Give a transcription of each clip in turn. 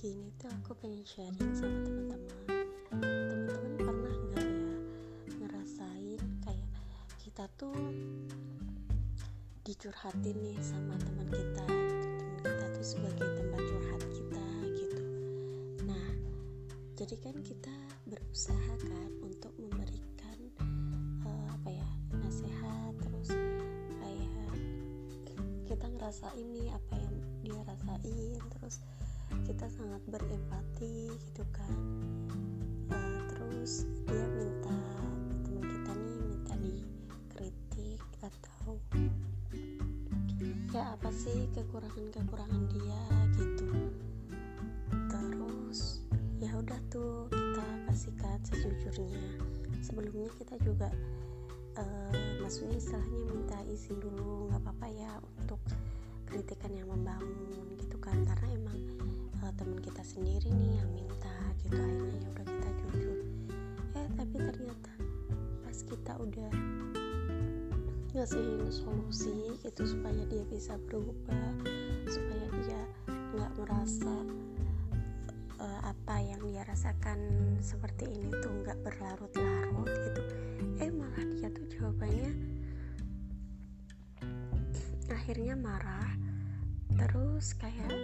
pagi ini tuh aku pengen sharing sama teman-teman. Teman-teman pernah nggak ya ngerasain kayak kita tuh dicurhatin nih sama teman kita teman kita tuh sebagai tempat curhat kita gitu. Nah jadi kan kita berusaha kan untuk memberikan uh, apa ya nasihat terus kayak kita ngerasa ini apa yang dia rasain terus kita sangat berempati gitu kan. Uh, terus dia minta teman kita nih minta dikritik atau ya apa sih kekurangan-kekurangan dia gitu. Terus ya udah tuh kita kasihkan sejujurnya. Sebelumnya kita juga uh, maksudnya istilahnya minta izin dulu nggak apa-apa ya untuk kritikan yang membangun sendiri nih yang minta gitu. Akhirnya ya udah kita jujur. Eh tapi ternyata pas kita udah ngasihin solusi gitu supaya dia bisa berubah supaya dia nggak merasa uh, apa yang dia rasakan seperti ini tuh nggak berlarut-larut gitu. Eh malah dia tuh jawabannya akhirnya marah terus kayak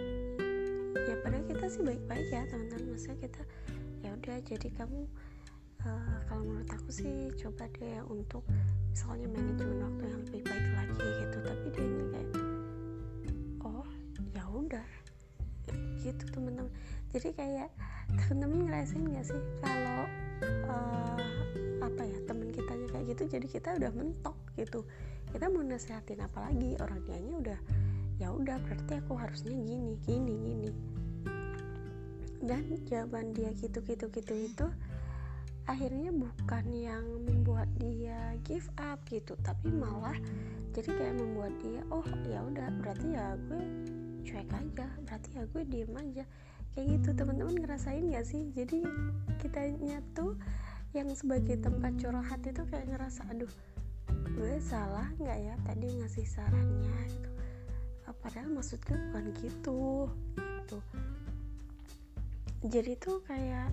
ya padahal kita sih baik-baik ya teman-teman. Maksudnya kita ya udah jadi kamu uh, kalau menurut aku sih coba deh untuk misalnya manajemen waktu yang lebih baik lagi gitu. Tapi dia ini kayak oh ya udah. Gitu teman-teman. Jadi kayak teman-teman ngerasain gak sih kalau uh, apa ya teman kitanya kayak gitu jadi kita udah mentok gitu. Kita mau nasehatin apa lagi? Orang dianya udah ya udah berarti aku harusnya gini gini gini. Dan jawaban dia gitu gitu gitu itu akhirnya bukan yang membuat dia give up gitu tapi malah jadi kayak membuat dia oh ya udah berarti ya gue cuek aja berarti ya gue diem aja. Kayak gitu teman-teman ngerasain gak sih? Jadi kitanya tuh yang sebagai tempat curhat itu kayak ngerasa aduh gue salah nggak ya tadi ngasih sarannya? Gitu padahal maksudnya bukan gitu gitu. Jadi tuh kayak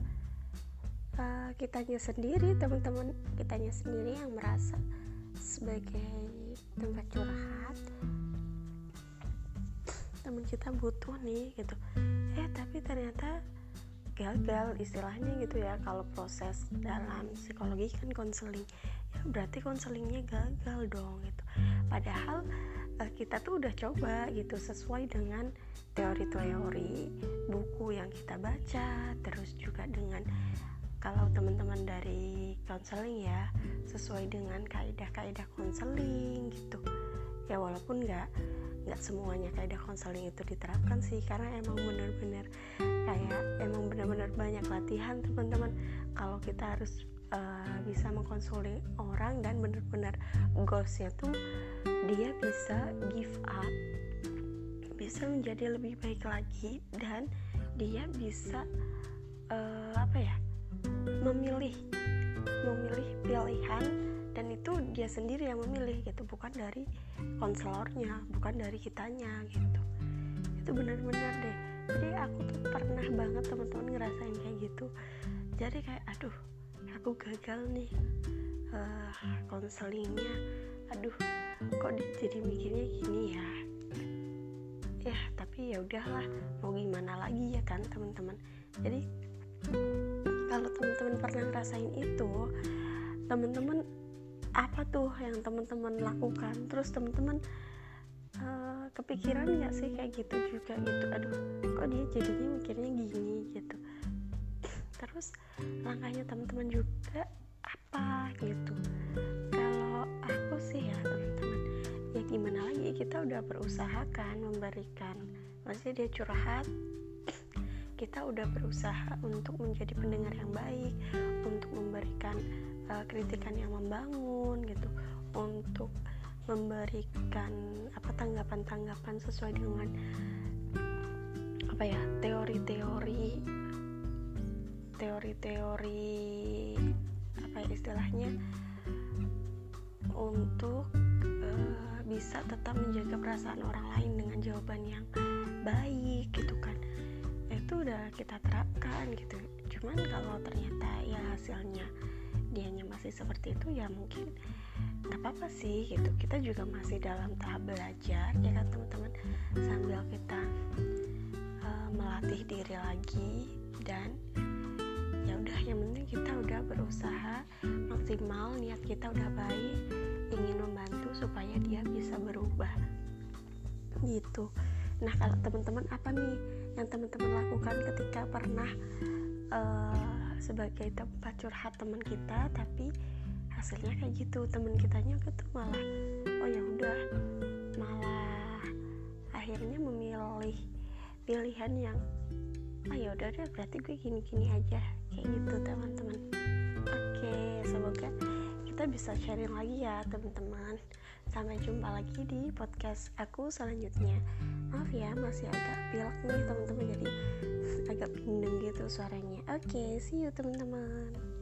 uh, kitanya sendiri teman-teman kitanya sendiri yang merasa sebagai tempat curhat. Teman kita butuh nih gitu. Eh tapi ternyata gagal istilahnya gitu ya kalau proses dalam psikologi kan konseling ya berarti konselingnya gagal dong gitu. Padahal uh, kita tuh udah coba gitu sesuai dengan teori-teori buku yang kita baca terus juga dengan kalau teman-teman dari konseling ya sesuai dengan kaidah-kaidah konseling gitu. Ya walaupun nggak nggak semuanya kaidah konseling itu diterapkan sih karena emang bener-bener kayak emang bener-bener banyak latihan teman-teman. Kalau kita harus uh, bisa mengkonseling orang dan bener-bener goalsnya tuh dia bisa give up bisa menjadi lebih baik lagi dan dia bisa uh, apa ya memilih memilih pilihan dan itu dia sendiri yang memilih gitu bukan dari konselornya bukan dari kitanya gitu. Itu benar-benar deh. Jadi aku tuh pernah banget teman-teman ngerasain kayak gitu. Jadi kayak aduh aku gagal nih. Uh, konselingnya aduh kok jadi mikirnya gini ya? Ya tapi ya udahlah mau gimana lagi ya kan teman-teman? Jadi kalau teman-teman pernah ngerasain itu teman-teman apa tuh yang teman-teman lakukan? Terus teman-teman uh, kepikiran nggak sih kayak gitu juga gitu? Aduh kok dia jadinya mikirnya gini gitu terus langkahnya teman-teman juga apa gitu. Kalau aku sih ya teman-teman ya gimana lagi kita udah berusaha kan memberikan masih dia curhat. Kita udah berusaha untuk menjadi pendengar yang baik untuk memberikan uh, kritikan yang membangun gitu untuk memberikan apa tanggapan-tanggapan sesuai dengan apa ya teori-teori apa ya istilahnya untuk uh, bisa tetap menjaga perasaan orang lain dengan jawaban yang baik gitu kan. Itu udah kita terapkan gitu. Cuman kalau ternyata ya hasilnya dianya masih seperti itu ya mungkin nggak apa-apa sih gitu. Kita juga masih dalam tahap belajar ya kan teman-teman? Sambil kita uh, melatih diri lagi dan udah yang penting kita udah berusaha maksimal niat kita udah baik ingin membantu supaya dia bisa berubah. Gitu. Nah kalau teman-teman apa nih yang teman-teman lakukan ketika pernah uh, sebagai tempat curhat teman kita tapi hasilnya kayak gitu teman kitanya gitu malah oh ya udah. Malah akhirnya memilih pilihan yang ah ya udah deh berarti gue gini-gini aja. Kayak gitu teman-teman. Oke semoga kita bisa sharing lagi ya teman-teman. Sampai jumpa lagi di podcast aku selanjutnya. Maaf ya masih agak pilek nih teman-teman. Jadi agak bindeng gitu suaranya. Oke see you teman-teman